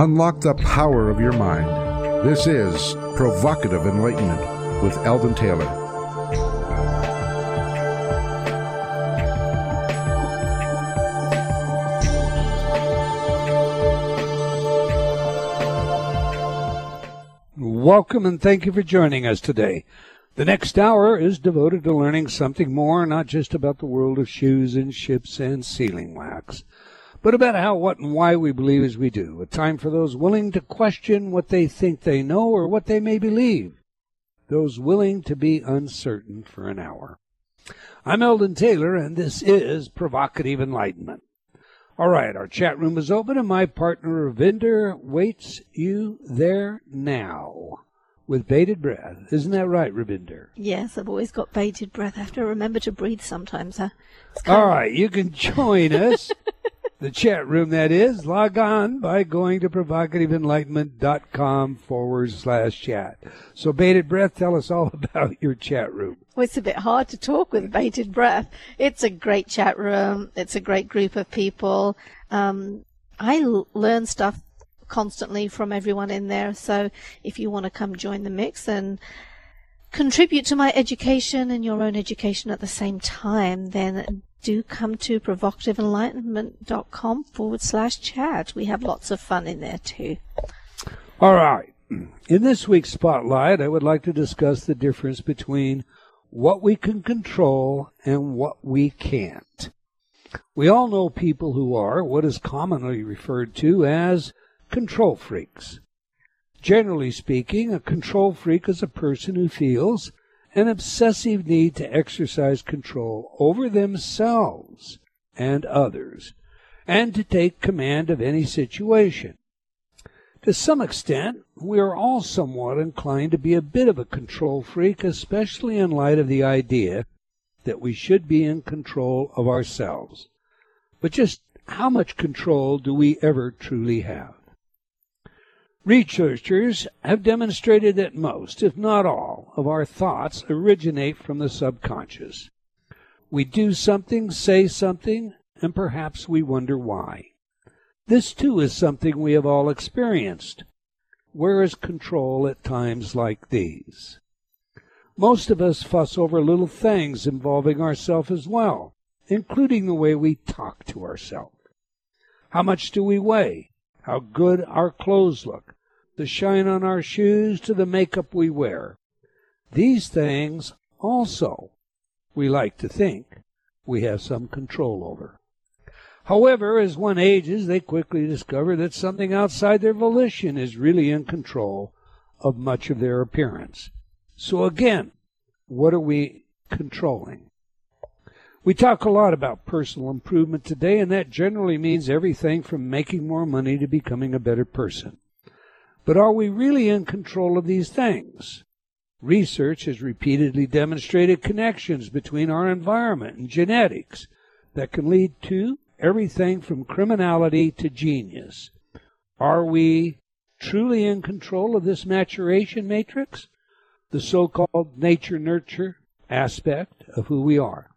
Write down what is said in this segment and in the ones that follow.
Unlock the power of your mind. This is Provocative Enlightenment with Eldon Taylor. Welcome and thank you for joining us today. The next hour is devoted to learning something more, not just about the world of shoes and ships and sealing wax, but about how, what, and why we believe as we do. A time for those willing to question what they think they know or what they may believe. Those willing to be uncertain for an hour. I'm Eldon Taylor, and this is Provocative Enlightenment. All right, our chat room is open, and my partner Ravinder waits you there now with bated breath. Isn't that right, Ravinder? Yes, I've always got bated breath. I have to remember to breathe sometimes. Huh? All right, you can join us. the chat room, that is. Log on by going to provocativeenlightenment.com forward slash chat. So, bated breath, tell us all about your chat room. Well, it's a bit hard to talk with bated breath. It's a great chat room. It's a great group of people. Um, I l- learn stuff constantly from everyone in there. So if you want to come join the mix and contribute to my education and your own education at the same time, then do come to provocativeenlightenment.com forward slash chat. We have lots of fun in there too. All right. In this week's spotlight, I would like to discuss the difference between what we can control and what we can't. We all know people who are what is commonly referred to as control freaks. Generally speaking, a control freak is a person who feels an obsessive need to exercise control over themselves and others, and to take command of any situation. To some extent, we are all somewhat inclined to be a bit of a control freak, especially in light of the idea that we should be in control of ourselves. But just how much control do we ever truly have? Researchers have demonstrated that most, if not all, of our thoughts originate from the subconscious. We do something, say something, and perhaps we wonder why. This too is something we have all experienced. Where is control at times like these? Most of us fuss over little things involving ourselves as well, including the way we talk to ourselves. How much do we weigh? How good our clothes look, the shine on our shoes to the makeup we wear. These things also, we like to think, we have some control over. However, as one ages, they quickly discover that something outside their volition is really in control of much of their appearance. So again, what are we controlling? We talk a lot about personal improvement today, and that generally means everything from making more money to becoming a better person. But are we really in control of these things? Research has repeatedly demonstrated connections between our environment and genetics that can lead to everything from criminality to genius. Are we truly in control of this maturation matrix? The so called nature nurture aspect of who we are.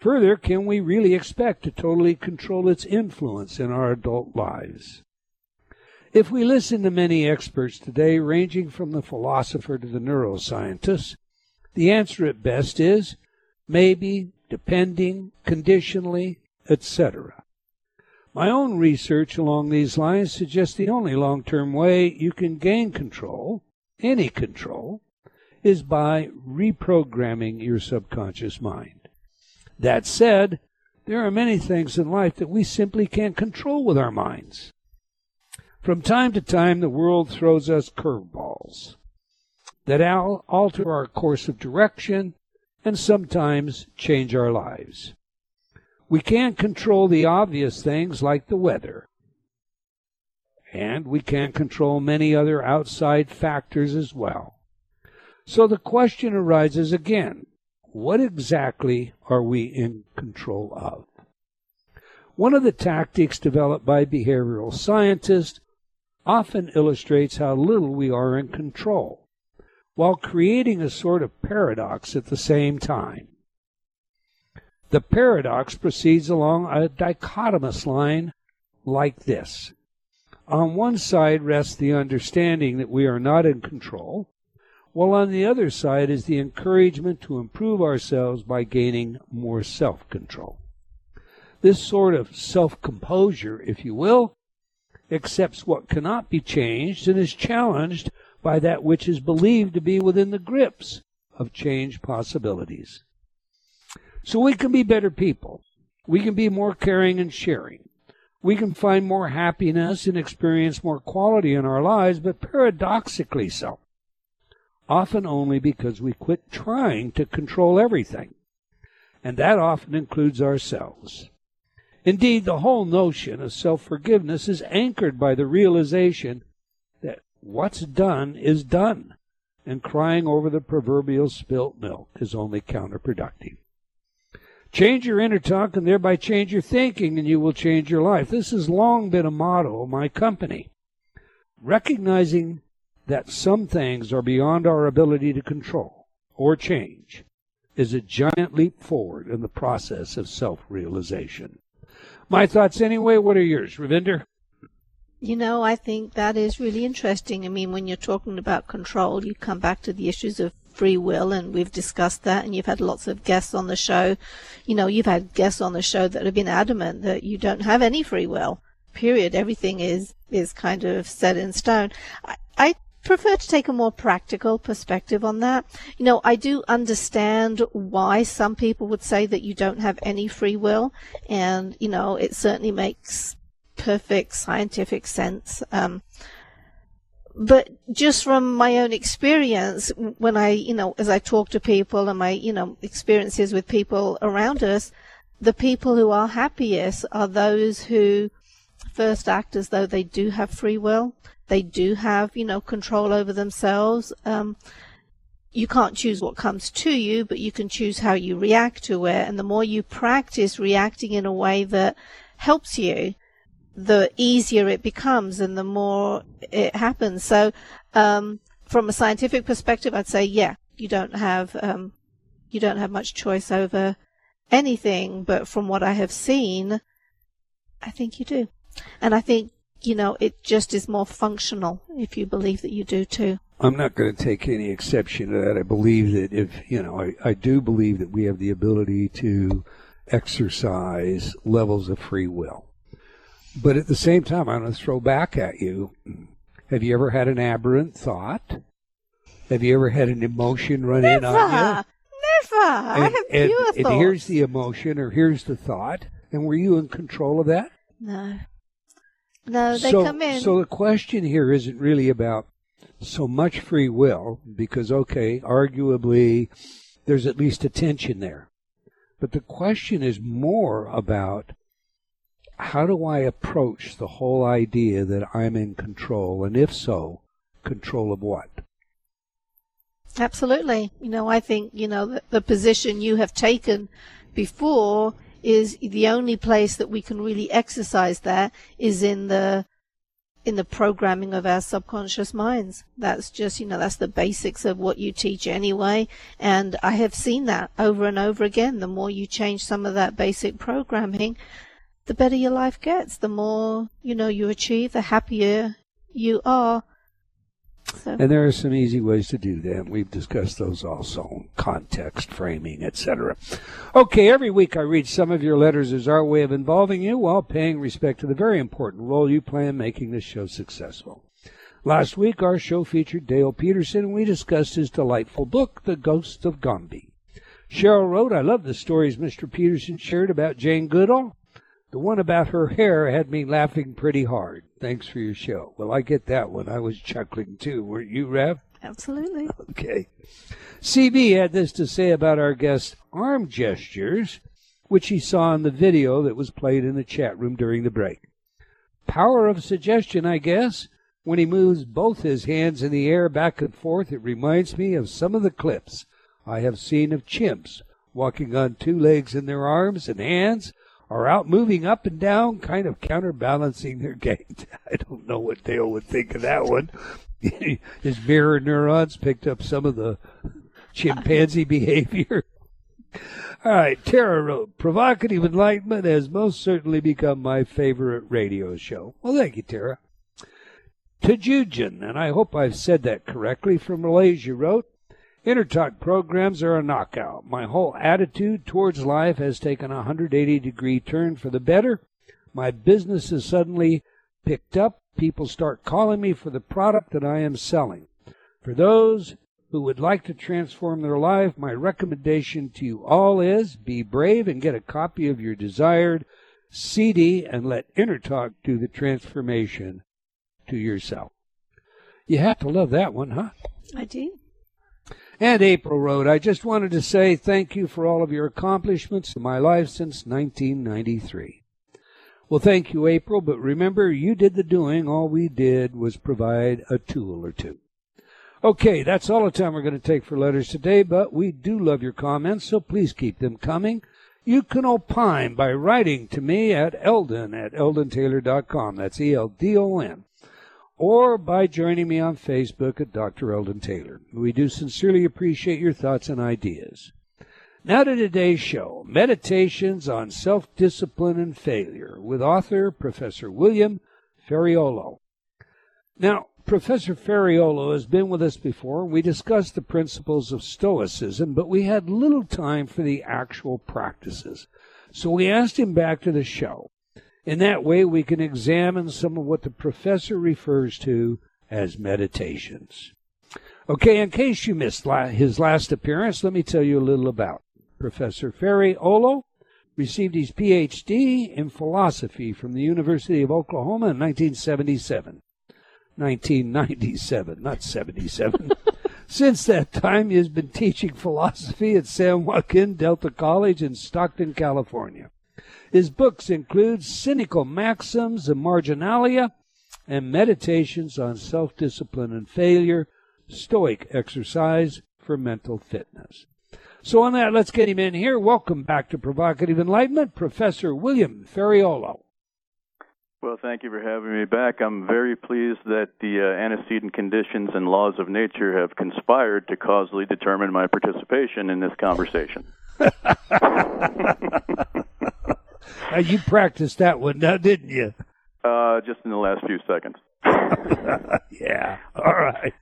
Further, can we really expect to totally control its influence in our adult lives? If we listen to many experts today, ranging from the philosopher to the neuroscientist, the answer at best is maybe, depending, conditionally, etc. My own research along these lines suggests the only long term way you can gain control, any control, is by reprogramming your subconscious mind. That said, there are many things in life that we simply can't control with our minds. From time to time, the world throws us curveballs that alter our course of direction and sometimes change our lives. We can't control the obvious things like the weather. And we can't control many other outside factors as well. So the question arises again what exactly are we in control of? One of the tactics developed by behavioral scientists often illustrates how little we are in control, while creating a sort of paradox at the same time. The paradox proceeds along a dichotomous line like this. On one side rests the understanding that we are not in control, while on the other side is the encouragement to improve ourselves by gaining more self control. This sort of self composure, if you will, accepts what cannot be changed and is challenged by that which is believed to be within the grips of change possibilities. So we can be better people. We can be more caring and sharing. We can find more happiness and experience more quality in our lives, but paradoxically so. Often only because we quit trying to control everything. And that often includes ourselves. Indeed, the whole notion of self forgiveness is anchored by the realization that what's done is done, and crying over the proverbial spilt milk is only counterproductive. Change your inner talk and thereby change your thinking, and you will change your life. This has long been a motto of my company. Recognizing that some things are beyond our ability to control or change is a giant leap forward in the process of self realization. My thoughts anyway. What are yours, Ravinder? You know, I think that is really interesting. I mean, when you're talking about control, you come back to the issues of free will, and we've discussed that, and you've had lots of guests on the show. You know, you've had guests on the show that have been adamant that you don't have any free will. Period. Everything is is kind of set in stone. I, I prefer to take a more practical perspective on that. You know, I do understand why some people would say that you don't have any free will, and you know, it certainly makes perfect scientific sense. Um, but just from my own experience, when I, you know, as I talk to people and my, you know, experiences with people around us, the people who are happiest are those who first act as though they do have free will they do have, you know, control over themselves. Um, you can't choose what comes to you, but you can choose how you react to it. And the more you practice reacting in a way that helps you, the easier it becomes and the more it happens. So, um, from a scientific perspective, I'd say, yeah, you don't have, um, you don't have much choice over anything. But from what I have seen, I think you do. And I think you know, it just is more functional if you believe that you do too. I'm not going to take any exception to that. I believe that if, you know, I, I do believe that we have the ability to exercise levels of free will. But at the same time, I'm going to throw back at you. Have you ever had an aberrant thought? Have you ever had an emotion run Never. in on you? Never. And, I have and, pure and thoughts. here's the emotion or here's the thought. And were you in control of that? No. No, they so, come in. So the question here isn't really about so much free will, because, okay, arguably there's at least a tension there. But the question is more about how do I approach the whole idea that I'm in control, and if so, control of what? Absolutely. You know, I think, you know, the, the position you have taken before is the only place that we can really exercise that is in the in the programming of our subconscious minds. That's just, you know, that's the basics of what you teach anyway. And I have seen that over and over again. The more you change some of that basic programming, the better your life gets. The more, you know, you achieve, the happier you are. So. And there are some easy ways to do that. We've discussed those also context, framing, etc. Okay, every week I read some of your letters as our way of involving you while paying respect to the very important role you play in making this show successful. Last week, our show featured Dale Peterson, and we discussed his delightful book, The Ghost of Gombe. Cheryl wrote, I love the stories Mr. Peterson shared about Jane Goodall. The one about her hair had me laughing pretty hard. Thanks for your show. Well, I get that one. I was chuckling too. Weren't you, Rev? Absolutely. Okay. CB had this to say about our guest's arm gestures, which he saw in the video that was played in the chat room during the break. Power of suggestion, I guess. When he moves both his hands in the air back and forth, it reminds me of some of the clips I have seen of chimps walking on two legs in their arms and hands are out moving up and down, kind of counterbalancing their gait. I don't know what Dale would think of that one. His mirror neurons picked up some of the chimpanzee behavior. All right, Tara wrote, Provocative Enlightenment has most certainly become my favorite radio show. Well, thank you, Tara. Tajujan, and I hope I've said that correctly, from Malaysia wrote, InnerTalk programs are a knockout. My whole attitude towards life has taken a 180 degree turn for the better. My business has suddenly picked up. People start calling me for the product that I am selling. For those who would like to transform their life, my recommendation to you all is be brave and get a copy of your desired CD and let InnerTalk do the transformation to yourself. You have to love that one, huh? I do. And April wrote, I just wanted to say thank you for all of your accomplishments in my life since 1993. Well, thank you, April, but remember, you did the doing. All we did was provide a tool or two. Okay, that's all the time we're going to take for letters today, but we do love your comments, so please keep them coming. You can opine by writing to me at eldon at eldontaylor.com. That's E-L-D-O-N. Or by joining me on Facebook at Dr. Eldon Taylor. We do sincerely appreciate your thoughts and ideas. Now to today's show, Meditations on Self-Discipline and Failure with author Professor William Ferraiolo. Now, Professor Ferraiolo has been with us before. We discussed the principles of Stoicism, but we had little time for the actual practices. So we asked him back to the show. In that way, we can examine some of what the professor refers to as meditations. Okay, in case you missed his last appearance, let me tell you a little about Professor Ferraiolo. Received his PhD in philosophy from the University of Oklahoma in 1977. 1997, not 77. Since that time, he has been teaching philosophy at San Joaquin Delta College in Stockton, California. His books include Cynical Maxims and Marginalia and Meditations on Self Discipline and Failure, Stoic Exercise for Mental Fitness. So, on that, let's get him in here. Welcome back to Provocative Enlightenment, Professor William Ferraiolo. Well, thank you for having me back. I'm very pleased that the uh, antecedent conditions and laws of nature have conspired to causally determine my participation in this conversation. you practiced that one now, didn't you? Uh, just in the last few seconds. yeah. All right.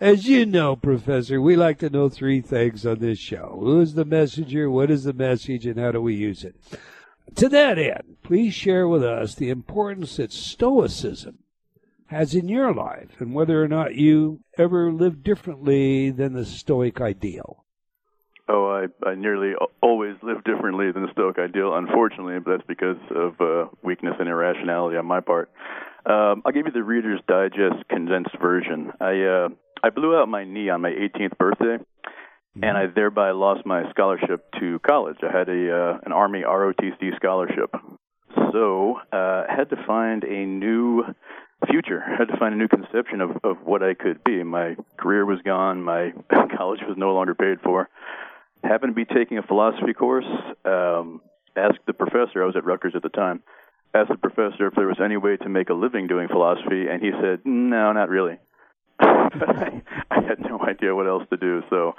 As you know, Professor, we like to know three things on this show. Who is the messenger? What is the message? And how do we use it? To that end, please share with us the importance that Stoicism has in your life and whether or not you ever lived differently than the Stoic ideal. Oh, I, I nearly always live differently than the Stoic ideal, unfortunately, but that's because of uh, weakness and irrationality on my part. Um, I'll give you the Reader's Digest condensed version. I uh, I blew out my knee on my 18th birthday, and I thereby lost my scholarship to college. I had a uh, an Army ROTC scholarship, so uh, had to find a new future. I had to find a new conception of of what I could be. My career was gone. My college was no longer paid for. Happened to be taking a philosophy course. Um, asked the professor. I was at Rutgers at the time. Asked the professor if there was any way to make a living doing philosophy, and he said, "No, not really." I, I had no idea what else to do, so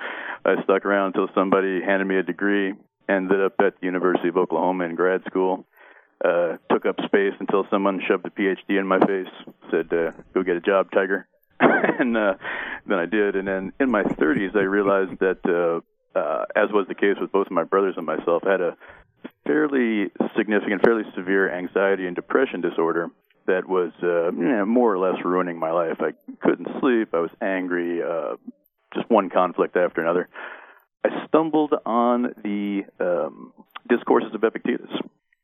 I stuck around until somebody handed me a degree. Ended up at the University of Oklahoma in grad school. Uh, took up space until someone shoved a PhD in my face. Said, uh, "Go get a job, Tiger." and uh, then I did. And then in my 30s, I realized that, uh, uh, as was the case with both of my brothers and myself, had a fairly significant, fairly severe anxiety and depression disorder that was uh, you know, more or less ruining my life. I couldn't sleep. I was angry. Uh, just one conflict after another. I stumbled on the um, discourses of Epictetus,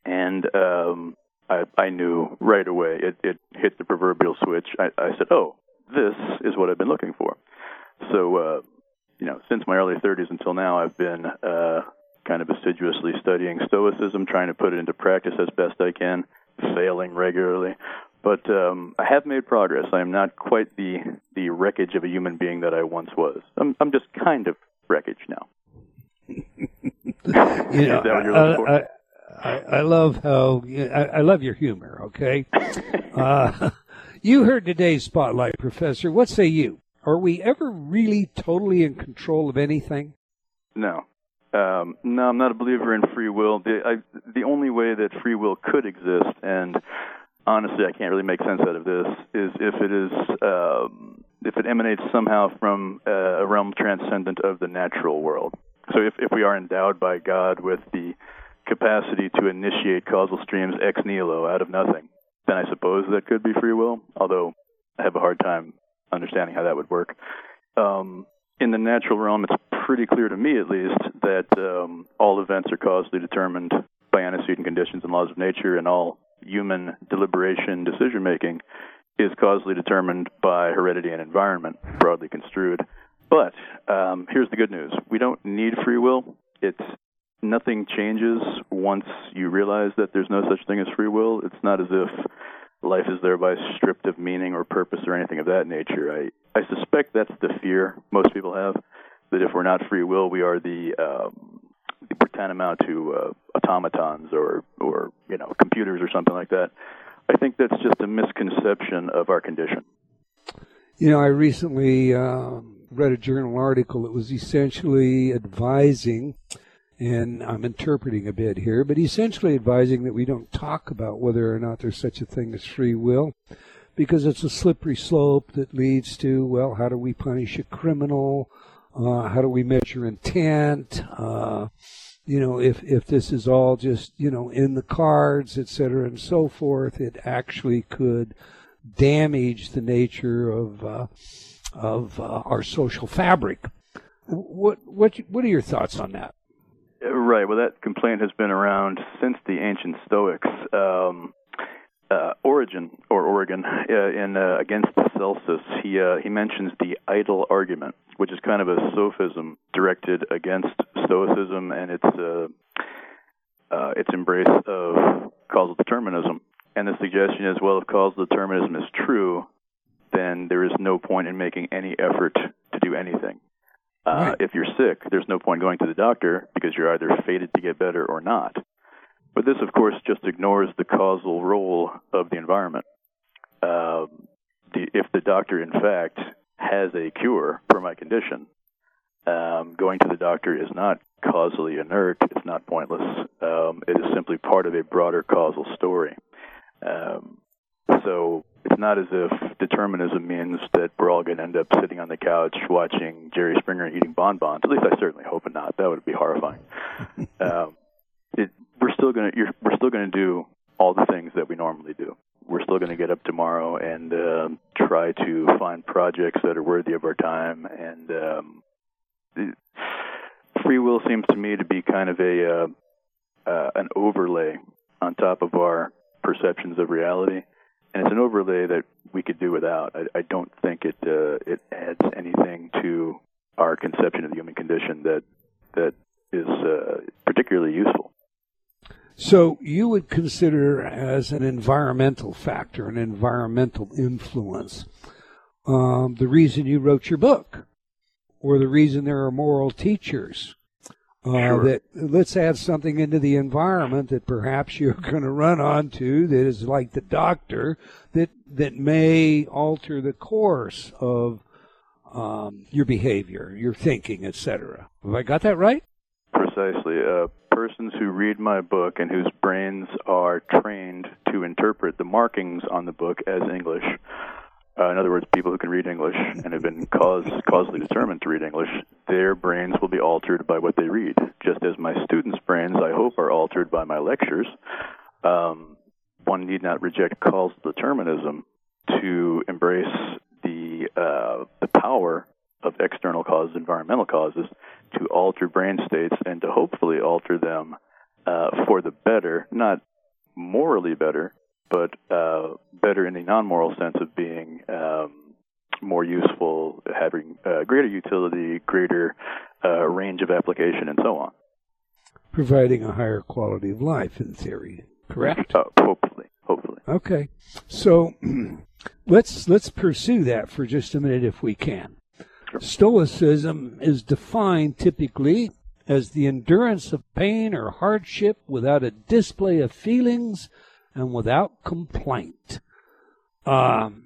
and um, I, I knew right away. It, it hit the proverbial switch. I, I said, "Oh, this is what I've been looking for." So, uh, you know, since my early 30s until now, I've been uh, kind of assiduously studying Stoicism, trying to put it into practice as best I can failing regularly. But um, I have made progress. I am not quite the the wreckage of a human being that I once was. I'm I'm just kind of wreckage now. you know, I, I, I, love how I, I, love your humor. Okay, uh, you heard today's spotlight, Professor. What say you? Are we ever really totally in control of anything? No, um, no, I'm not a believer in free will. The, I, the only way that free will could exist, and honestly I can't really make sense out of this is if it is um, if it emanates somehow from uh, a realm transcendent of the natural world. So if if we are endowed by God with the capacity to initiate causal streams ex nihilo out of nothing, then I suppose that could be free will. Although I have a hard time understanding how that would work. Um, in the natural realm, it's pretty clear to me, at least, that um, all events are causally determined by antecedent conditions and laws of nature, and all human deliberation, decision making, is causally determined by heredity and environment, broadly construed. But um, here's the good news: we don't need free will. It's nothing changes once you realize that there's no such thing as free will. It's not as if life is thereby stripped of meaning or purpose or anything of that nature. I, I suspect that's the fear most people have that if we're not free will, we are the, um, the tantamount to uh, automatons or, or you know computers or something like that. I think that's just a misconception of our condition. You know, I recently uh, read a journal article that was essentially advising and I'm interpreting a bit here, but essentially advising that we don't talk about whether or not there's such a thing as free will, because it's a slippery slope that leads to, well, how do we punish a criminal? Uh, how do we measure intent? Uh, you know, if, if this is all just, you know, in the cards, et cetera, and so forth, it actually could damage the nature of, uh, of uh, our social fabric. What, what, what are your thoughts on that? Right. Well, that complaint has been around since the ancient Stoics. Um, uh, Origen or Oregon uh, in uh, against Celsus, he uh, he mentions the idle argument, which is kind of a sophism directed against Stoicism and its uh, uh, its embrace of causal determinism. And the suggestion is, well, if causal determinism is true, then there is no point in making any effort to do anything. Uh, right. If you're sick, there's no point going to the doctor because you're either fated to get better or not. But this, of course, just ignores the causal role of the environment. Uh, the, if the doctor, in fact, has a cure for my condition, um, going to the doctor is not causally inert. It's not pointless. Um, it is simply part of a broader causal story. Um, so it's not as if determinism means that we're all going to end up sitting on the couch watching Jerry Springer eating bonbons. At least I certainly hope not. That would be horrifying. um, it, we're still going to we're still going to do all the things that we normally do. We're still going to get up tomorrow and uh, try to find projects that are worthy of our time. And um, it, free will seems to me to be kind of a uh, uh, an overlay on top of our perceptions of reality and it's an overlay that we could do without. I, I don't think it uh, it adds anything to our conception of the human condition that that is uh, particularly useful. So you would consider as an environmental factor, an environmental influence, um, the reason you wrote your book, or the reason there are moral teachers, uh, sure. That let's add something into the environment that perhaps you're going to run onto that is like the doctor that that may alter the course of um, your behavior, your thinking, etc. Have I got that right? Precisely. Uh, persons who read my book and whose brains are trained to interpret the markings on the book as English uh, in other words, people who can read English and have been cause, causally determined to read English, their brains will be altered by what they read, just as my students' brains, I hope, are altered by my lectures. Um, one need not reject causal determinism to embrace the uh, the power of external causes, environmental causes, to alter brain states and to hopefully alter them uh, for the better, not morally better, but uh, better in the non-moral sense of being um, more useful, having uh, greater utility, greater uh, range of application, and so on. Providing a higher quality of life, in theory, correct? Uh, hopefully, hopefully. Okay, so let's let's pursue that for just a minute, if we can. Sure. Stoicism is defined typically as the endurance of pain or hardship without a display of feelings and without complaint. Um,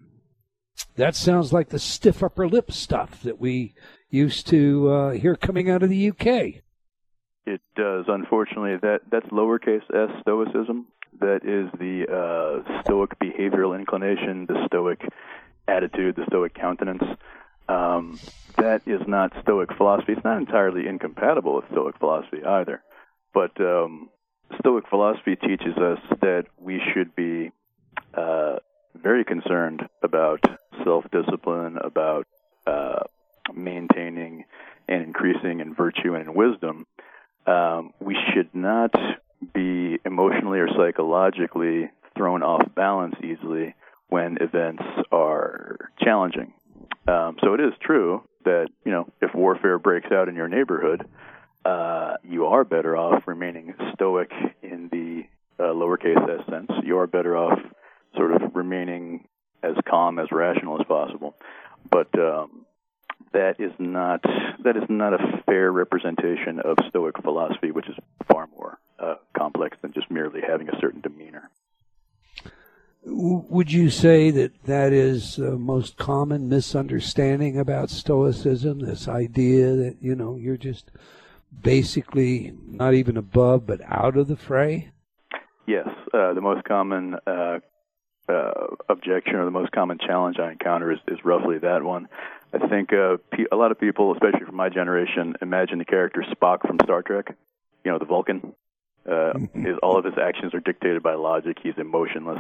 that sounds like the stiff upper lip stuff that we used to uh, hear coming out of the UK. It does. Unfortunately, that that's lowercase s stoicism. that is the uh, Stoic behavioral inclination, the Stoic attitude, the Stoic countenance. Um, that is not Stoic philosophy. It's not entirely incompatible with Stoic philosophy either. But um, Stoic philosophy teaches us that we should be uh, very concerned about self discipline, about uh, maintaining and increasing in virtue and in wisdom. Um, we should not be emotionally or psychologically thrown off balance easily when events are challenging. Um, so it is true that you know if warfare breaks out in your neighborhood, uh, you are better off remaining stoic in the uh, lowercase s sense. You are better off sort of remaining as calm, as rational as possible. But um, that is not that is not a fair representation of Stoic philosophy, which is far more uh, complex than just merely having a certain demeanor. Would you say that that is the most common misunderstanding about Stoicism? This idea that you know you're just basically not even above but out of the fray. Yes, uh, the most common uh, uh, objection or the most common challenge I encounter is, is roughly that one. I think uh, a lot of people, especially from my generation, imagine the character Spock from Star Trek. You know, the Vulcan. Uh, his, all of his actions are dictated by logic. He's emotionless.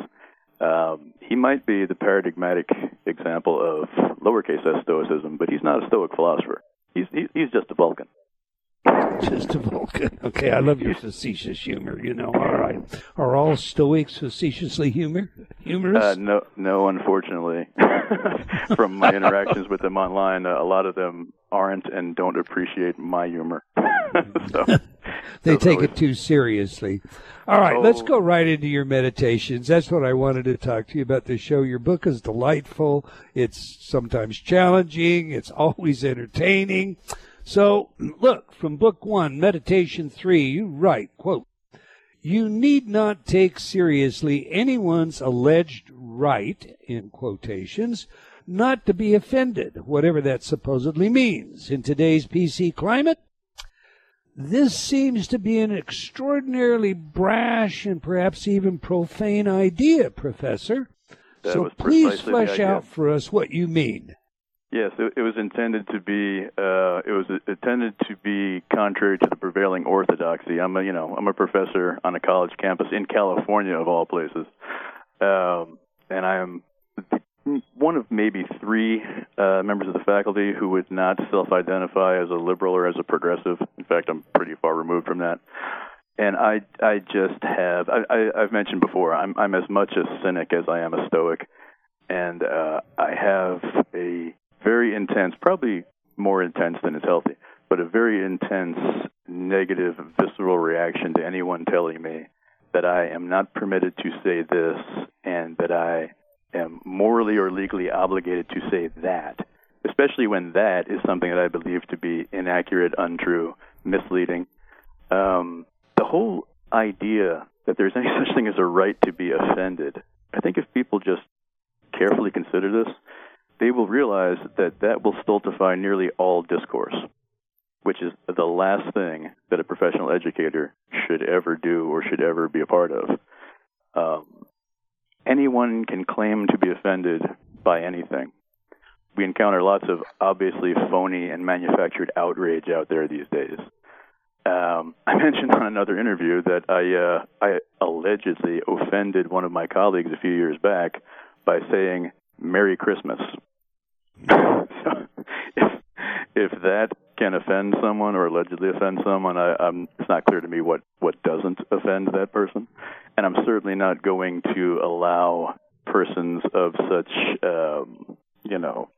Um, he might be the paradigmatic example of lowercase s stoicism, but he's not a stoic philosopher. He's he's just a Vulcan. Just a Vulcan. Okay, I love your facetious humor. You know, all right. Are all Stoics facetiously humor humorous? Uh, no, no. Unfortunately, from my interactions with them online, uh, a lot of them aren't and don't appreciate my humor. so, they take always... it too seriously. All right, oh. let's go right into your meditations. That's what I wanted to talk to you about the show. Your book is delightful. It's sometimes challenging. It's always entertaining. So, look, from book one, meditation three, you write, quote, you need not take seriously anyone's alleged right, in quotations, not to be offended, whatever that supposedly means. In today's PC climate, this seems to be an extraordinarily brash and perhaps even profane idea, Professor. That so please flesh out for us what you mean. Yes, it, it was intended to be. Uh, it was intended to be contrary to the prevailing orthodoxy. I'm a, you know, I'm a professor on a college campus in California, of all places, um, and I am one of maybe three uh, members of the faculty who would not self-identify as a liberal or as a progressive. In fact, I'm pretty far removed from that. And I, I just have. I, I, I've mentioned before. I'm, I'm as much a cynic as I am a stoic, and uh, I have a very intense, probably more intense than is healthy, but a very intense negative visceral reaction to anyone telling me that I am not permitted to say this and that I am morally or legally obligated to say that, especially when that is something that I believe to be inaccurate, untrue, misleading. Um, the whole idea that there's any such thing as a right to be offended, I think if people just carefully consider this, they will realize that that will stultify nearly all discourse, which is the last thing that a professional educator should ever do or should ever be a part of. Um, anyone can claim to be offended by anything. We encounter lots of obviously phony and manufactured outrage out there these days. Um, I mentioned on another interview that I uh, I allegedly offended one of my colleagues a few years back by saying "Merry Christmas." so if if that can offend someone or allegedly offend someone, I, I'm, it's not clear to me what what doesn't offend that person, and I'm certainly not going to allow persons of such um, you know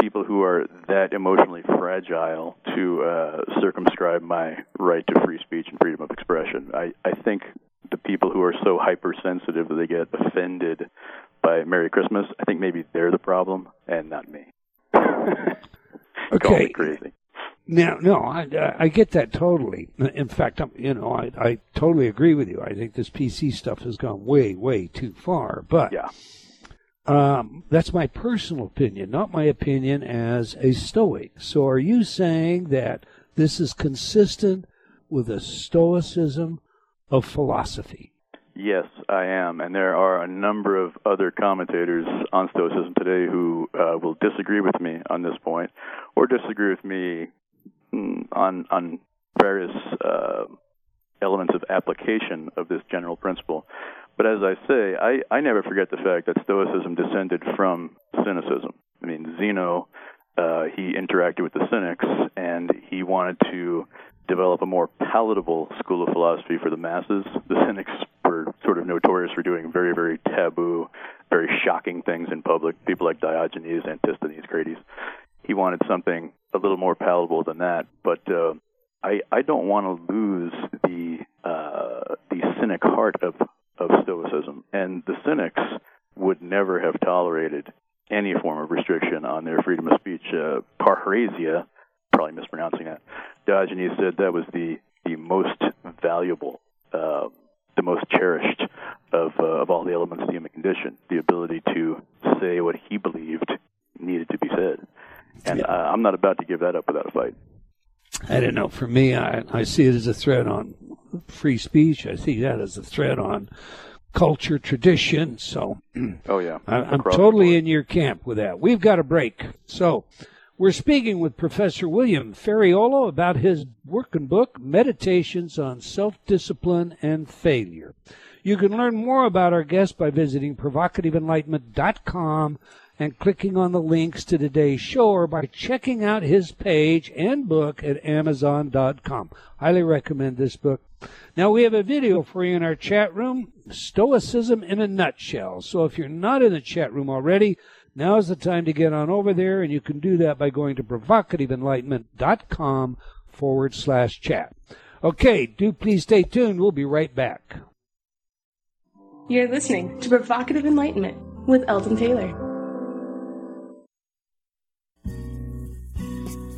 people who are that emotionally fragile to uh, circumscribe my right to free speech and freedom of expression. I, I think the people who are so hypersensitive that they get offended by Merry Christmas, I think maybe they're the problem and not me. okay. Me crazy. Now, no, I, I get that totally. In fact, I'm, you know, I, I totally agree with you. I think this PC stuff has gone way, way too far. But yeah. Um, that's my personal opinion, not my opinion as a Stoic. So, are you saying that this is consistent with the Stoicism of philosophy? Yes, I am, and there are a number of other commentators on Stoicism today who uh, will disagree with me on this point, or disagree with me mm, on on various uh, elements of application of this general principle. But as I say, I, I never forget the fact that Stoicism descended from Cynicism. I mean, Zeno, uh, he interacted with the Cynics, and he wanted to develop a more palatable school of philosophy for the masses. The Cynics were sort of notorious for doing very, very taboo, very shocking things in public. People like Diogenes, Antisthenes, Crates. He wanted something a little more palatable than that. But uh, I, I don't want to lose the uh, the cynic heart of of Stoicism, and the Cynics would never have tolerated any form of restriction on their freedom of speech. Uh, probably mispronouncing that. Diogenes said that was the the most valuable, uh, the most cherished of uh, of all the elements of the human condition, the ability to say what he believed needed to be said. And Yeah. uh, I'm not about to give that up without a fight. I don't know. For me, I, I see it as a threat on free speech. I see that as a threat on culture, tradition. So Oh yeah, I, I'm totally in your camp with that. We've got a break. So we're speaking with Professor William Ferraiolo about his working book, Meditations on Self-Discipline and Failure. You can learn more about our guest by visiting provocativeenlightenment.com and clicking on the links to today's show or by checking out his page and book at amazon.com. Highly recommend this book. Now we have a video for you in our chat room, Stoicism in a nutshell. So if you're not in the chat room already, now is the time to get on over there and you can do that by going to provocativeenlightenment.com forward slash chat. Okay, do please stay tuned. We'll be right back. You're listening to Provocative Enlightenment with Eldon Taylor.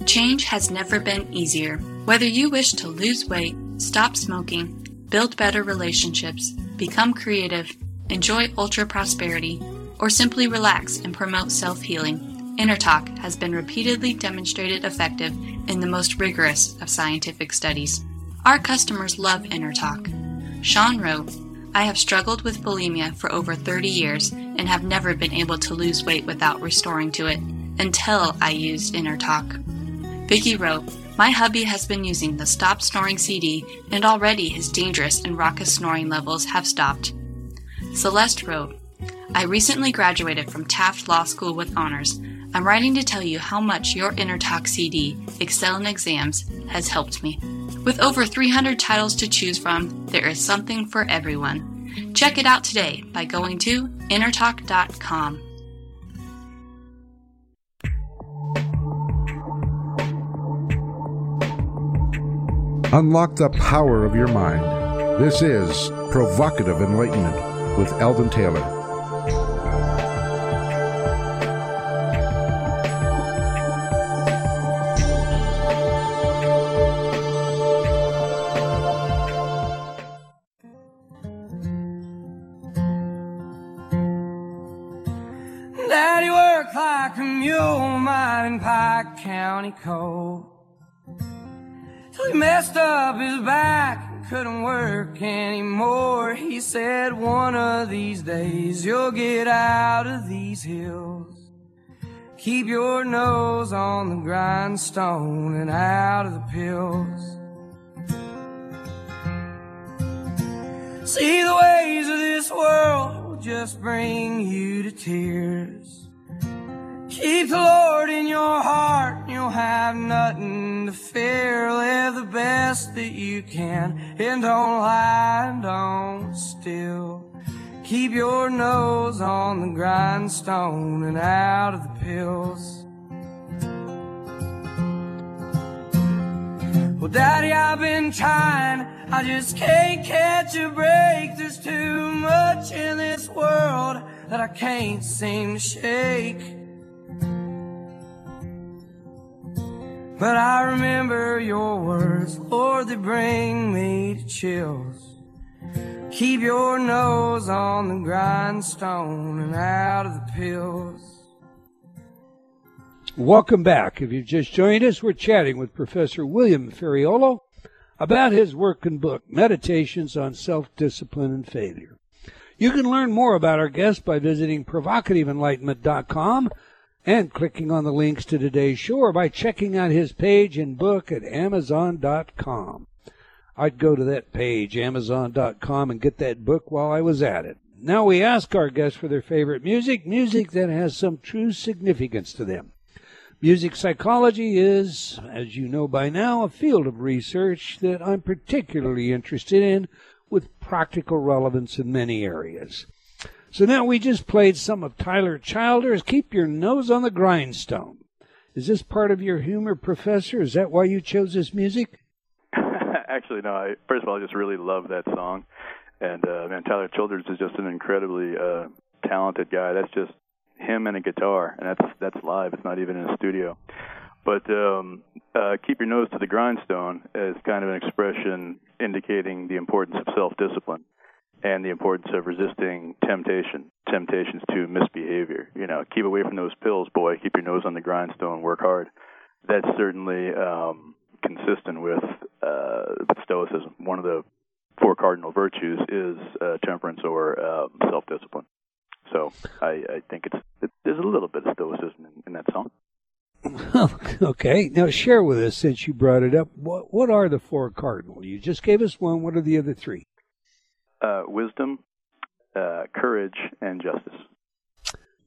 Change has never been easier. Whether you wish to lose weight, stop smoking, build better relationships, become creative, enjoy ultra prosperity, or simply relax and promote self healing, InnerTalk has been repeatedly demonstrated effective in the most rigorous of scientific studies. Our customers love InnerTalk. Sean wrote, I have struggled with bulimia for over 30 years and have never been able to lose weight without restoring to it until I used InnerTalk. Vicky wrote, My hubby has been using the Stop Snoring CD, and already his dangerous and raucous snoring levels have stopped. Celeste wrote, I recently graduated from Taft Law School with honors. I'm writing to tell you how much your Inner Talk CD, Excel in Exams, has helped me. With over 300 titles to choose from, there is something for everyone. Check it out today by going to innertalk.com. Unlock the power of your mind. This is Provocative Enlightenment with Eldon Taylor. Coal. Till he messed up his back and couldn't work anymore. He said, One of these days you'll get out of these hills. Keep your nose on the grindstone and out of the pills. See the ways of this world will just bring you to tears. Keep the Lord in your heart, you'll have nothing to fear. Live the best that you can, and don't lie, don't steal. Keep your nose on the grindstone and out of the pills. Well, Daddy, I've been trying. I just can't catch a break. There's too much in this world that I can't seem to shake. But I remember your words, Lord, they bring me to chills. Keep your nose on the grindstone and out of the pills. Welcome back. If you've just joined us, we're chatting with Professor William Ferraiolo about his working book, Meditations on Self Discipline and Failure. You can learn more about our guest by visiting provocativeenlightenment.com and clicking on the links to today's show or by checking out his page and book at amazon.com. I'd go to that page, amazon.com, and get that book while I was at it. Now we ask our guests for their favorite music, music that has some true significance to them. Music psychology is, as you know by now, a field of research that I'm particularly interested in with practical relevance in many areas. So now we just played some of Tyler Childers' Keep Your Nose on the Grindstone. Is this part of your humor, Professor? Is that why you chose this music? Actually, no. I, first of all, I just really love that song. And, uh, man, Tyler Childers is just an incredibly uh, talented guy. That's just him and a guitar, and that's that's live. It's not even in a studio. But um, uh, keep your nose to the grindstone is kind of an expression indicating the importance of self-discipline and the importance of resisting temptation, temptations to misbehavior. You know, keep away from those pills, boy. Keep your nose on the grindstone. Work hard. That's certainly um, consistent with, uh, Stoicism. One of the four cardinal virtues is uh, temperance or uh, self-discipline. So I, I think it's it, there's a little bit of stoicism in, in that song. okay, now share with us since you brought it up. What what are the four cardinal? You just gave us one. What are the other three? Wisdom, uh, courage, and justice.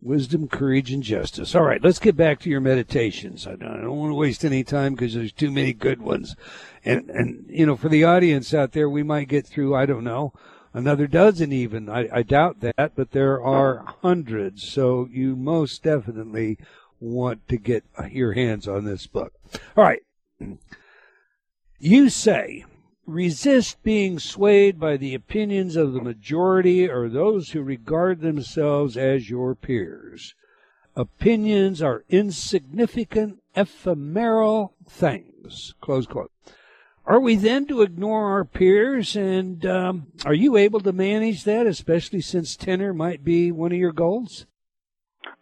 Wisdom, courage, and justice. All right, let's get back to your meditations. I don't, I don't want to waste any time because there's too many good ones. And and you know, for the audience out there, we might get through. I don't know another dozen even. I, I doubt that, but there are hundreds. So you most definitely want to get your hands on this book. All right. You say, resist being swayed by the opinions of the majority or those who regard themselves as your peers. Opinions are insignificant, ephemeral things. Close quote. Are we then to ignore our peers? And um, are you able to manage that, especially since tenure might be one of your goals?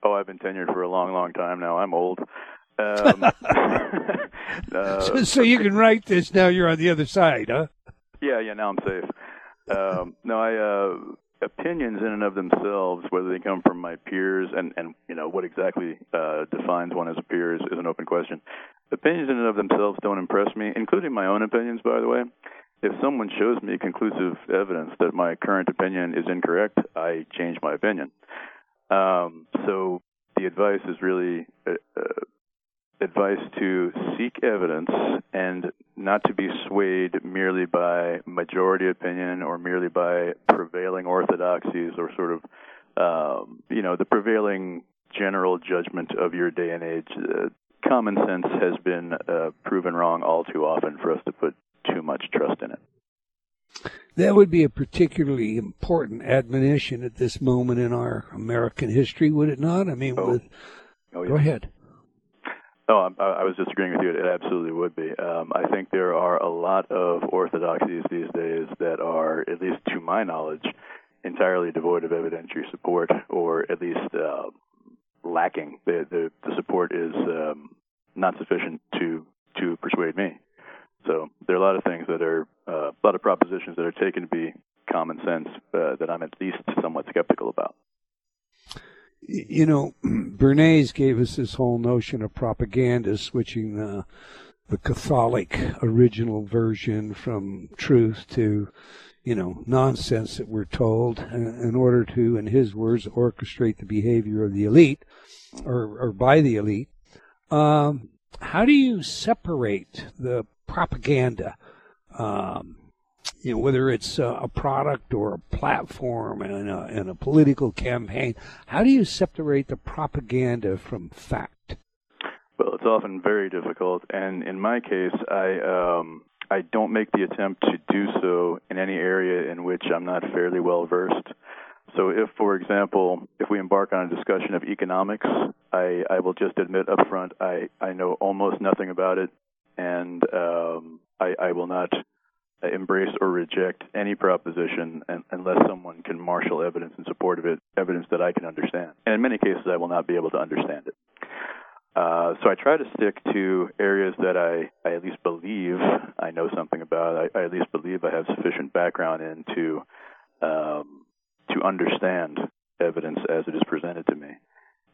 Oh, I've been tenured for a long, long time now. I'm old. Um, uh, so, so, you can write this now. You're on the other side, huh? Yeah, yeah. Now I'm safe. Um, no, I uh, opinions in and of themselves, whether they come from my peers and and you know what exactly uh, defines one as a peer is, is an open question. Opinions in and of themselves don't impress me, including my own opinions, by the way. If someone shows me conclusive evidence that my current opinion is incorrect, I change my opinion. Um, so the advice is really uh, uh advice to seek evidence and not to be swayed merely by majority opinion or merely by prevailing orthodoxies or sort of um, you know the prevailing general judgment of your day and age. Uh, common sense has been uh, proven wrong all too often for us to put too much trust in it. That would be a particularly important admonition at this moment in our American history, would it not? I mean, oh. with oh, yeah. go ahead. Oh, I, I was just agreeing with you. It absolutely would be. Um, I think there are a lot of orthodoxies these days that are, at least to my knowledge, entirely devoid of evidentiary support, or at least uh, lacking. The, the, the support is um, not sufficient to to persuade me. So there are a lot of things that are uh, a lot of propositions that are taken to be common sense uh, that I'm at least somewhat skeptical about you know, Bernays gave us this whole notion of propaganda, switching the the Catholic original version from truth to, you know, nonsense that we're told in order to, in his words, orchestrate the behavior of the elite or, or by the elite. Um, how do you separate the propaganda um, you know, whether it's a, product or a platform and a, and a political campaign, how do you separate the propaganda from fact? Well, it's often very difficult, and in my case, I um, I don't make the attempt to do so in any area in which I'm not fairly well versed. So, if, for example, if we embark on a discussion of economics, I, I will just admit up front I, I know almost nothing about it, and um, I, I will not embrace or reject any proposition unless someone can marshal evidence in support of it, evidence that I can understand. And in many cases, I will not be able to understand it. Uh, so I try to stick to areas that I, I at least believe I know something about. I, I at least believe I have sufficient background in to um, to understand evidence as it is presented to me.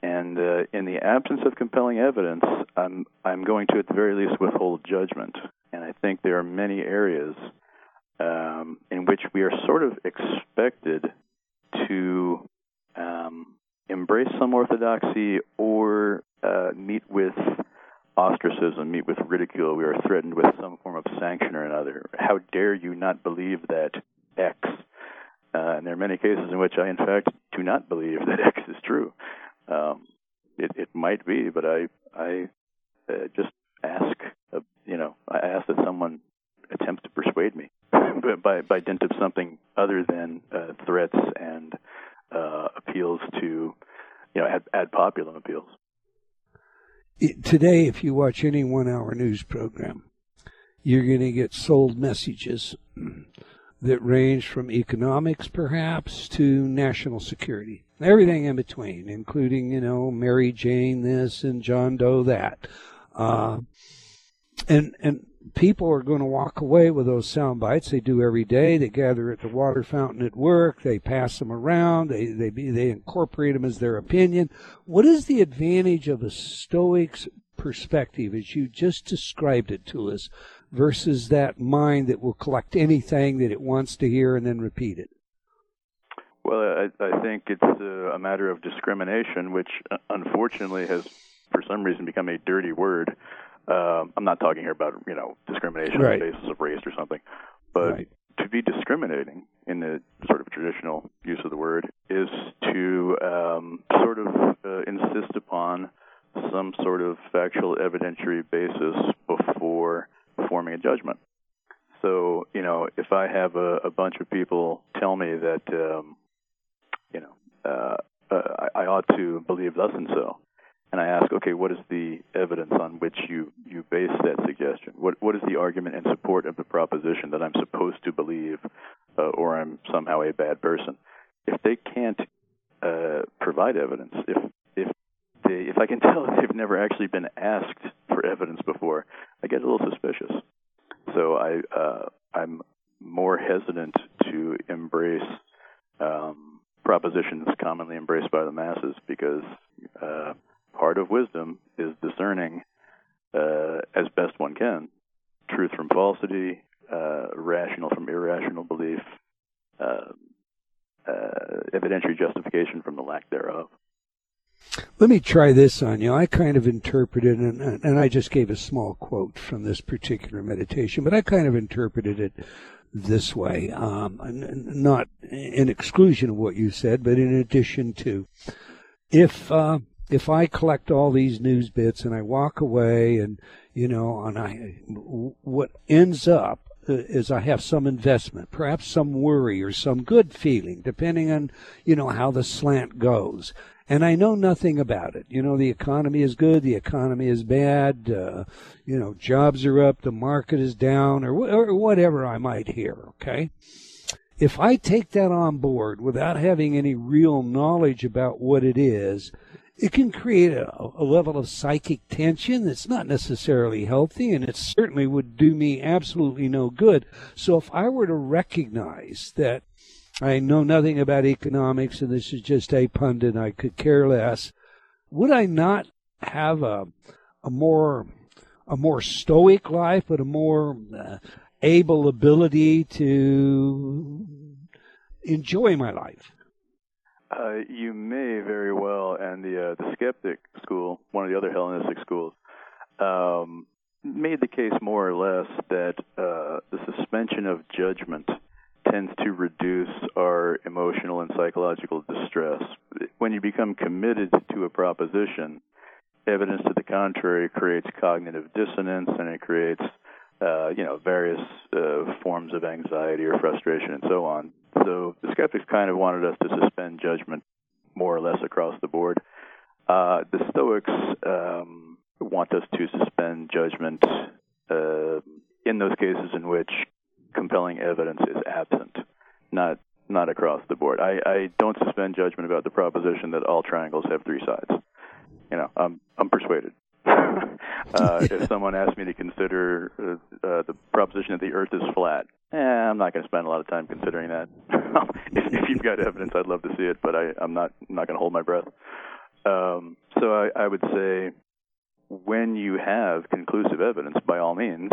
And uh, in the absence of compelling evidence, I'm I'm going to at the very least withhold judgment. And I think there are many areas um, in which we are sort of expected to um, embrace some orthodoxy or uh, meet with ostracism, meet with ridicule. We are threatened with some form of sanction or another. How dare you not believe that X? Uh, and there are many cases in which I, in fact, do not believe that X is true. Um, it, it might be, but I I uh, just ask, uh, you know, I ask that someone attempts to persuade me by by dint of something other than uh, threats and uh, appeals to, you know, ad, ad populum appeals. Today, if you watch any one-hour news program, you're going to get sold messages that range from economics, perhaps, to national security. Everything in between, including, you know, Mary Jane this and John Doe that. Uh, and, and people are going to walk away with those sound bites. They do every day. They gather at the water fountain at work. They pass them around. They, they, they incorporate them as their opinion. What is the advantage of a Stoic's perspective as you just described it to us versus that mind that will collect anything that it wants to hear and then repeat it? Well, I, I think it's a, a matter of discrimination, which uh, unfortunately has, for some reason, become a dirty word. Uh, I'm not talking here about you know discrimination right. on the basis of race or something, but right. to be discriminating in the sort of traditional use of the word is to um, sort of uh, insist upon some sort of factual evidentiary basis before forming a judgment. So, you know, if I have a, a bunch of people tell me that, um, you know, uh, uh, I, I ought to believe thus and so, and I ask, okay, what is the evidence on which you, you base that suggestion? What what is the argument in support of the proposition that I'm supposed to believe, uh, or I'm somehow a bad person? If they can't uh, provide evidence, if if they, if I can tell they've never actually been asked for evidence before, I get a little suspicious. So I uh, I'm more hesitant to embrace um, propositions commonly embraced by the masses because uh, part of wisdom is discerning uh, as best one can truth from falsity, uh, rational from irrational belief, uh, uh, evidentiary justification from the lack thereof. Let me try this on you. I kind of interpreted, and, and I just gave a small quote from this particular meditation, but I kind of interpreted it this way, um, not in exclusion of what you said, but in addition to, if uh, if I collect all these news bits and I walk away, and you know, and I what ends up is I have some investment, perhaps some worry or some good feeling, depending on you know how the slant goes and I know nothing about it. You know, the economy is good, the economy is bad, uh, you know, jobs are up, the market is down, or, or whatever I might hear, okay? If I take that on board without having any real knowledge about what it is, it can create a, a, level of psychic tension that's not necessarily healthy, and it certainly would do me absolutely no good. So if I were to recognize that I know nothing about economics and this is just a pundit. I could care less. Would I not have a, a more, a more stoic life, but a more uh, able ability to enjoy my life? Uh, you may very well, and the uh, the skeptic school, one of the other Hellenistic schools, um, made the case more or less that uh, the suspension of judgment tends to reduce our emotional and psychological distress. When you become committed to a proposition, evidence to the contrary creates cognitive dissonance and it creates uh, you know various uh, forms of anxiety or frustration and so on. So the skeptics kind of wanted us to suspend judgment more or less across the board. Uh, the Stoics um, want us to suspend judgment uh, in those cases in which compelling evidence is absent, not not across the board. I, I don't suspend judgment about the proposition that all triangles have three sides. You know, I'm I'm persuaded. Uh, if someone asked me to consider uh, uh, the proposition that the Earth is flat, I'm not going to spend a lot of time considering that. if, if you've got evidence, I'd love to see it, but I, I'm not I'm not going to hold my breath. Um, so I, I would say, when you have conclusive evidence, by all means,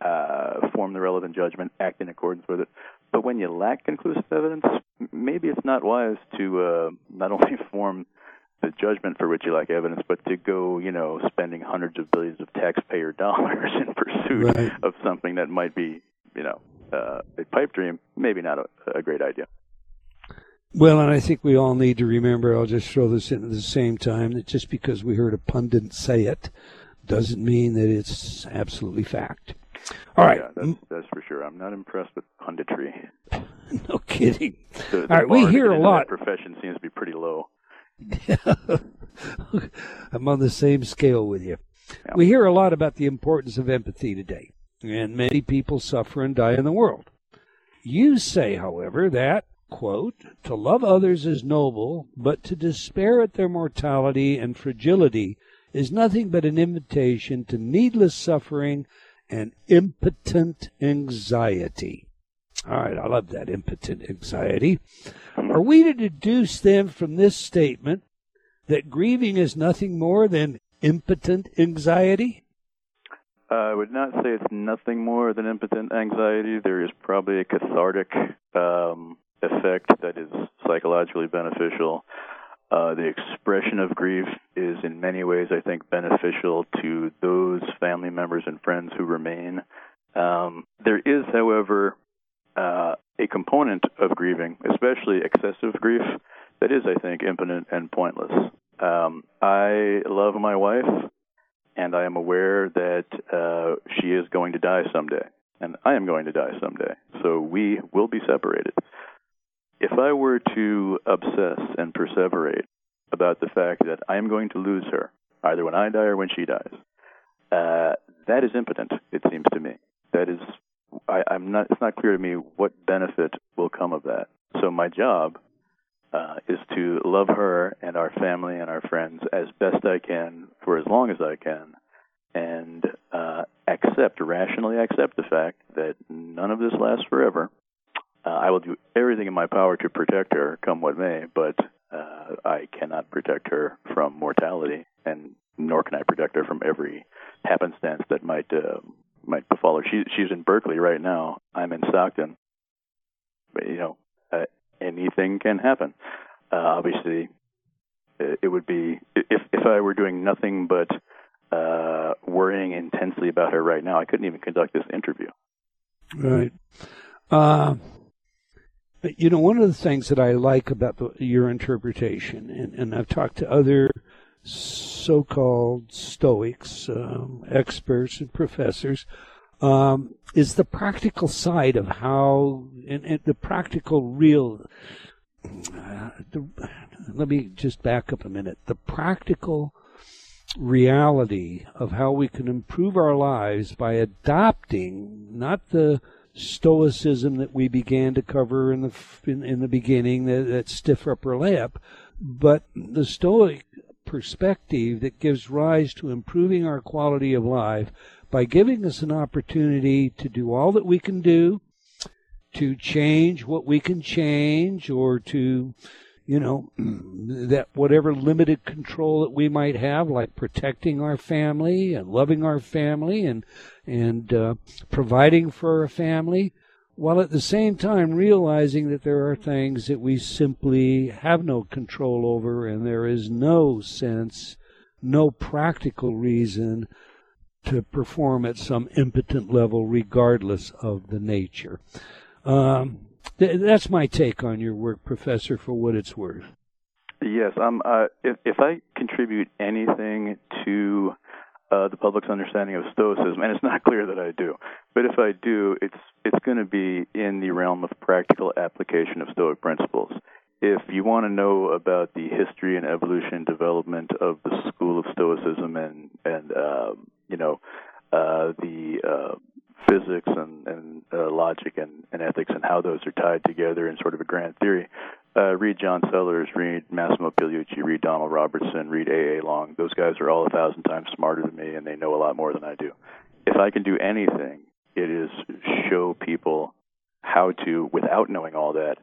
uh, form the relevant judgment, act in accordance with it. But when you lack conclusive evidence, maybe it's not wise to uh, not only form the judgment for which you lack evidence, but to go, you know, spending hundreds of billions of taxpayer dollars in pursuit Right. of something that might be, uh, a pipe dream. Maybe not a, a great idea. Well, and I think we all need to remember, I'll just throw this in at the same time, that just because we heard a pundit say it doesn't mean that it's absolutely fact. All right. Yeah, that's, that's for sure. I'm not impressed with punditry. No kidding. The, the All right, we hear a lot. Profession seems to be pretty low. I'm on the same scale with you. Yeah. We hear a lot about the importance of empathy today, and many people suffer and die in the world. You say, however, that, quote, to love others is noble, but to despair at their mortality and fragility is nothing but an invitation to needless suffering and impotent anxiety. All right, I love that impotent anxiety. Are we to deduce then from this statement that grieving is nothing more than impotent anxiety? I would not say it's nothing more than impotent anxiety. There is probably a cathartic um, effect that is psychologically beneficial. Uh, the expression of grief is in many ways, I think, beneficial to those family members and friends who remain. Um, there is, however, uh, a component of grieving, especially excessive grief, that is, I think, impotent and pointless. Um, I love my wife, and I am aware that uh, she is going to die someday, and I am going to die someday. So we will be separated. If I were to obsess and perseverate about the fact that I am going to lose her, either when I die or when she dies, uh, that is impotent. It seems to me. That is, I, I'm not. It's not clear to me what benefit will come of that. So my job uh, is to love her and our family and our friends as best I can for as long as I can, and uh, accept rationally accept the fact that none of this lasts forever. Uh, I will do everything in my power to protect her, come what may, but uh, I cannot protect her from mortality, and nor can I protect her from every happenstance that might uh, might befall her. She, she's in Berkeley right now. I'm in Stockton. But, you know, anything can happen. Uh, obviously, it, it would be if if I were doing nothing but uh, worrying intensely about her right now, I couldn't even conduct this interview. Right. Uh, you know, one of the things that I like about the, your interpretation, and, and I've talked to other so-called Stoics, um, experts and professors, um, is the practical side of how, and, and the practical real. Uh, the, let me just back up a minute. The practical reality of how we can improve our lives by adopting not the stoicism that we began to cover in the in, in the beginning that, that stiff upper lip but the stoic perspective that gives rise to improving our quality of life by giving us an opportunity to do all that we can do to change what we can change or to you know that whatever limited control that we might have like protecting our family and loving our family and and uh, providing for our family while at the same time realizing that there are things that we simply have no control over and there is no sense no practical reason to perform at some impotent level regardless of the nature um, th- that's my take on your work, Professor, for what it's worth. Yes, um, uh, if, if I contribute anything to uh, the public's understanding of Stoicism, and it's not clear that I do, but if I do, it's it's going to be in the realm of practical application of Stoic principles. If you want to know about the history and evolution and development of the school of Stoicism and and uh, you know uh, the uh, physics and, and uh, logic and, and ethics and how those are tied together in sort of a grand theory, uh, read John Sellars, read Massimo Pigliucci, read Donald Robertson, read A. A. Long. Those guys are all a thousand times smarter than me, and they know a lot more than I do. If I can do anything, it is show people how to, without knowing all that,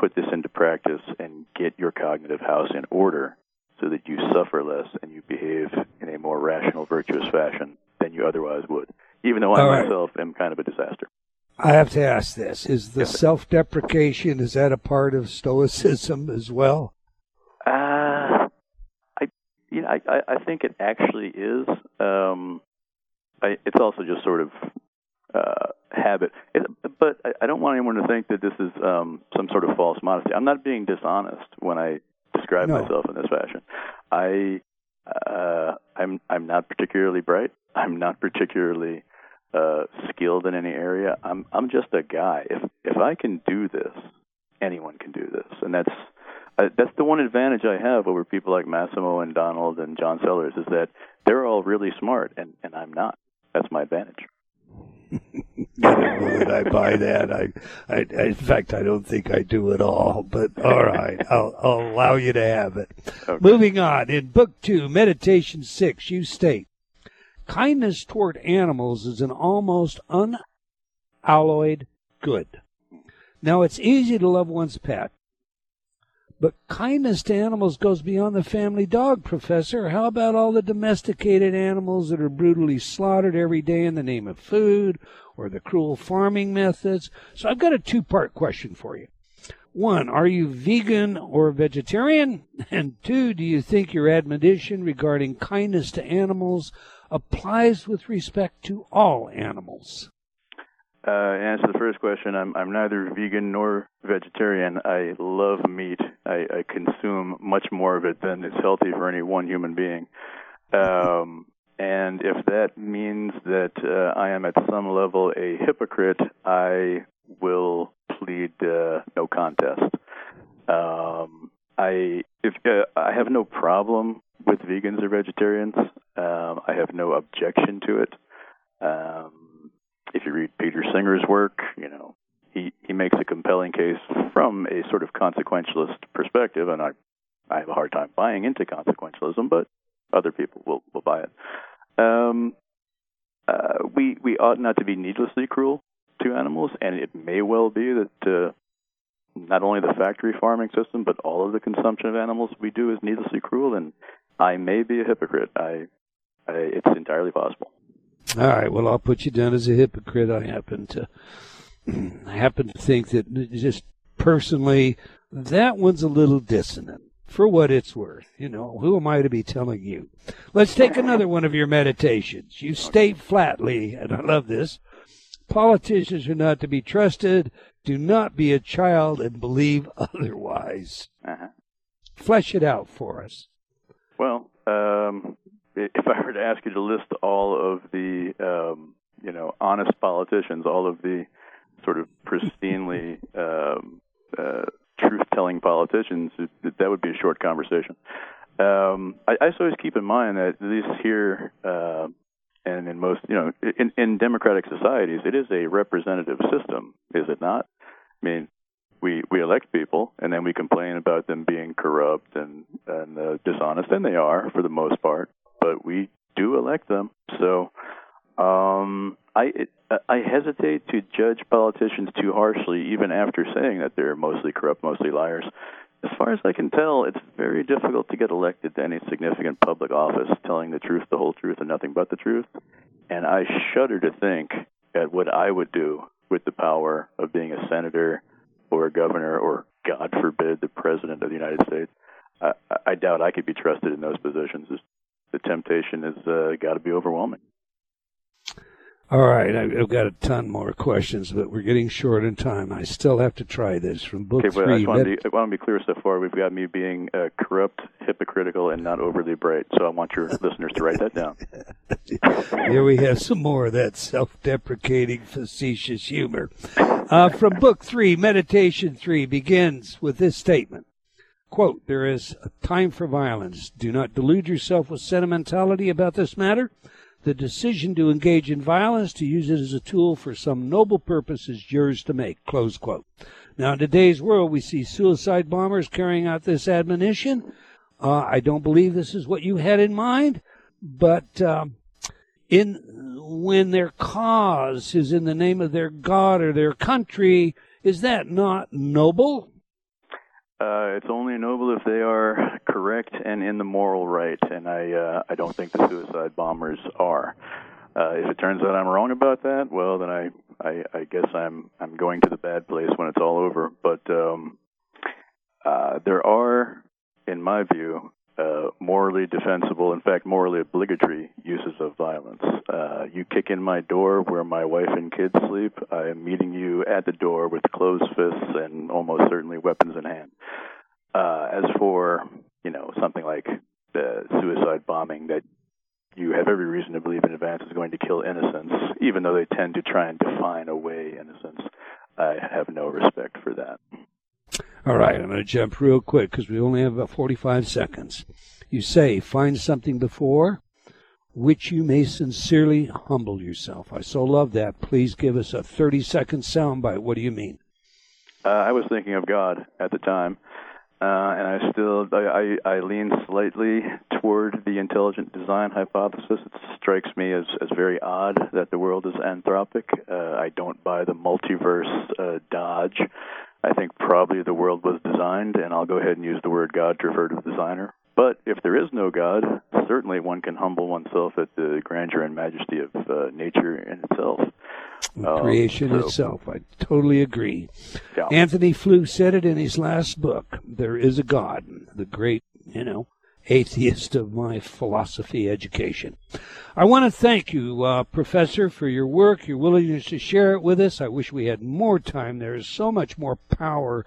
put this into practice and get your cognitive house in order so that you suffer less and you behave in a more rational, virtuous fashion than you otherwise would. Even though I All right. myself am kind of a disaster. I have to ask this: Is the Yes, self-deprecation is that a part of Stoicism as well? Uh, I, you know, I, I, I think it actually is. Um, I, it's also just sort of uh, habit. It, but I, I don't want anyone to think that this is um, some sort of false modesty. I'm not being dishonest when I describe No. myself in this fashion. I, uh, I'm, I'm not particularly bright. I'm not particularly uh, skilled in any area. I'm, I'm just a guy. If, if I can do this, anyone can do this, and that's uh, that's the one advantage I have over people like Massimo and Donald and John Sellars is that they're all really smart and and I'm not. That's my advantage. That I buy that. I, I, in fact, I don't think I do at all. But all right, I'll, I'll allow you to have it. Okay. Moving on, in Book Two, Meditation Six, you state, kindness toward animals is an almost unalloyed good. Now, it's easy to love one's pet, but kindness to animals goes beyond the family dog, Professor. How about all the domesticated animals that are brutally slaughtered every day in the name of food or the cruel farming methods? So I've got a two part question for you. One, are you vegan or vegetarian? And two, do you think your admonition regarding kindness to animals applies with respect to all animals? Uh, answer the first question. I'm I'm neither vegan nor vegetarian. I love meat. I, I consume much more of it than is healthy for any one human being. Um, and if that means that uh, I am at some level a hypocrite, I will plead uh, no contest. Um, I if uh, I have no problem with vegans or vegetarians. Um, I have no objection to it. Um, if you read Peter Singer's work, you know he he makes a compelling case from a sort of consequentialist perspective, and I I have a hard time buying into consequentialism, but other people will will buy it. Um, uh, we we ought not to be needlessly cruel to animals, and it may well be that uh, not only the factory farming system, but all of the consumption of animals we do is needlessly cruel, and I may be a hypocrite. I, I it's entirely possible. All right. Well, I'll put you down as a hypocrite. I happen to, I happen to think that just personally, that one's a little dissonant. For what it's worth, you know, who am I to be telling you? Let's take another one of your meditations. You state flatly, and I love this: politicians are not to be trusted. Do not be a child and believe otherwise. Uh-huh. Flesh it out for us. Well, um, if I were to ask you to list all of the, um, you know, honest politicians, all of the sort of pristinely um, uh, truth-telling politicians, it, that would be a short conversation. Um, I, I just always keep in mind that at least here, uh, and in most, you know, in, in democratic societies, it is a representative system, is it not? I mean, we we elect people and then we complain about them being corrupt and and uh, dishonest, and they are for the most part. But we do elect them, so um, I it, I hesitate to judge politicians too harshly, even after saying that they're mostly corrupt, mostly liars. As far as I can tell, it's very difficult to get elected to any significant public office telling the truth, the whole truth, and nothing but the truth. And I shudder to think at what I would do with the power of being a senator or a governor or, God forbid, the president of the United States. I, I doubt I could be trusted in those positions. The temptation has uh, got to be overwhelming. All right, I- I've got a ton more questions, but we're getting short in time. I still have to try this from book Okay, but I three. just want to be, I want to be clear so far. We've got me being uh, corrupt, hypocritical, and not overly bright. So I want your listeners to write that down. Here we have some more of that self-deprecating, facetious humor. Uh, from book three, meditation three begins with this statement. Quote, there is a time for violence. Do not delude yourself with sentimentality about this matter. The decision to engage in violence, to use it as a tool for some noble purpose, is yours to make. Close quote. Now, in today's world, we see suicide bombers carrying out this admonition. Uh, I don't believe this is what you had in mind, but um, in when their cause is in the name of their God or their country, is that not noble? Uh, it's only noble if they are correct and in the moral right, and I uh, I don't think the suicide bombers are. Uh, if it turns out I'm wrong about that, well, then I, I I guess I'm I'm going to the bad place when it's all over. But um, uh, there are, in my view, uh, morally defensible, in fact, morally obligatory uses of violence. Uh, you kick in my door where my wife and kids sleep, I am meeting you at the door with closed fists and almost certainly weapons in hand. Uh, as for, you know, something like the suicide bombing that you have every reason to believe in advance is going to kill innocents, even though they tend to try and define away innocence, I have no respect for that. All right, I'm going to jump real quick because we only have about 45 seconds. You say, find something before which you may sincerely humble yourself. I so love that. Please give us a 30 second soundbite. What do you mean? Uh, I was thinking of God at the time, uh, and I still I, I, I lean slightly toward the intelligent design hypothesis. It strikes me as, as very odd that the world is anthropic. Uh, I don't buy the multiverse uh, dodge. I think probably the world was designed, and I'll go ahead and use the word God to refer to the designer. But if there is no God, certainly one can humble oneself at the grandeur and majesty of uh, nature in itself. Um, creation so, itself. I totally agree. Yeah. Antony Flew said it in his last book. There is a God, the great, you know, atheist of my philosophy education. I want to thank you, uh, Professor, for your work, your willingness to share it with us. I wish we had more time. There is so much more power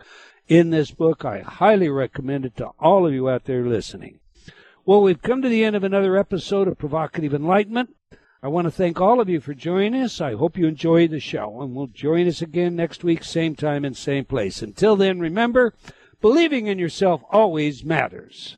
in this book. I highly recommend it to all of you out there listening. Well, we've come to the end of another episode of Provocative Enlightenment. I want to thank all of you for joining us. I hope you enjoyed the show, and will join us again next week, same time and same place. Until then, remember, believing in yourself always matters.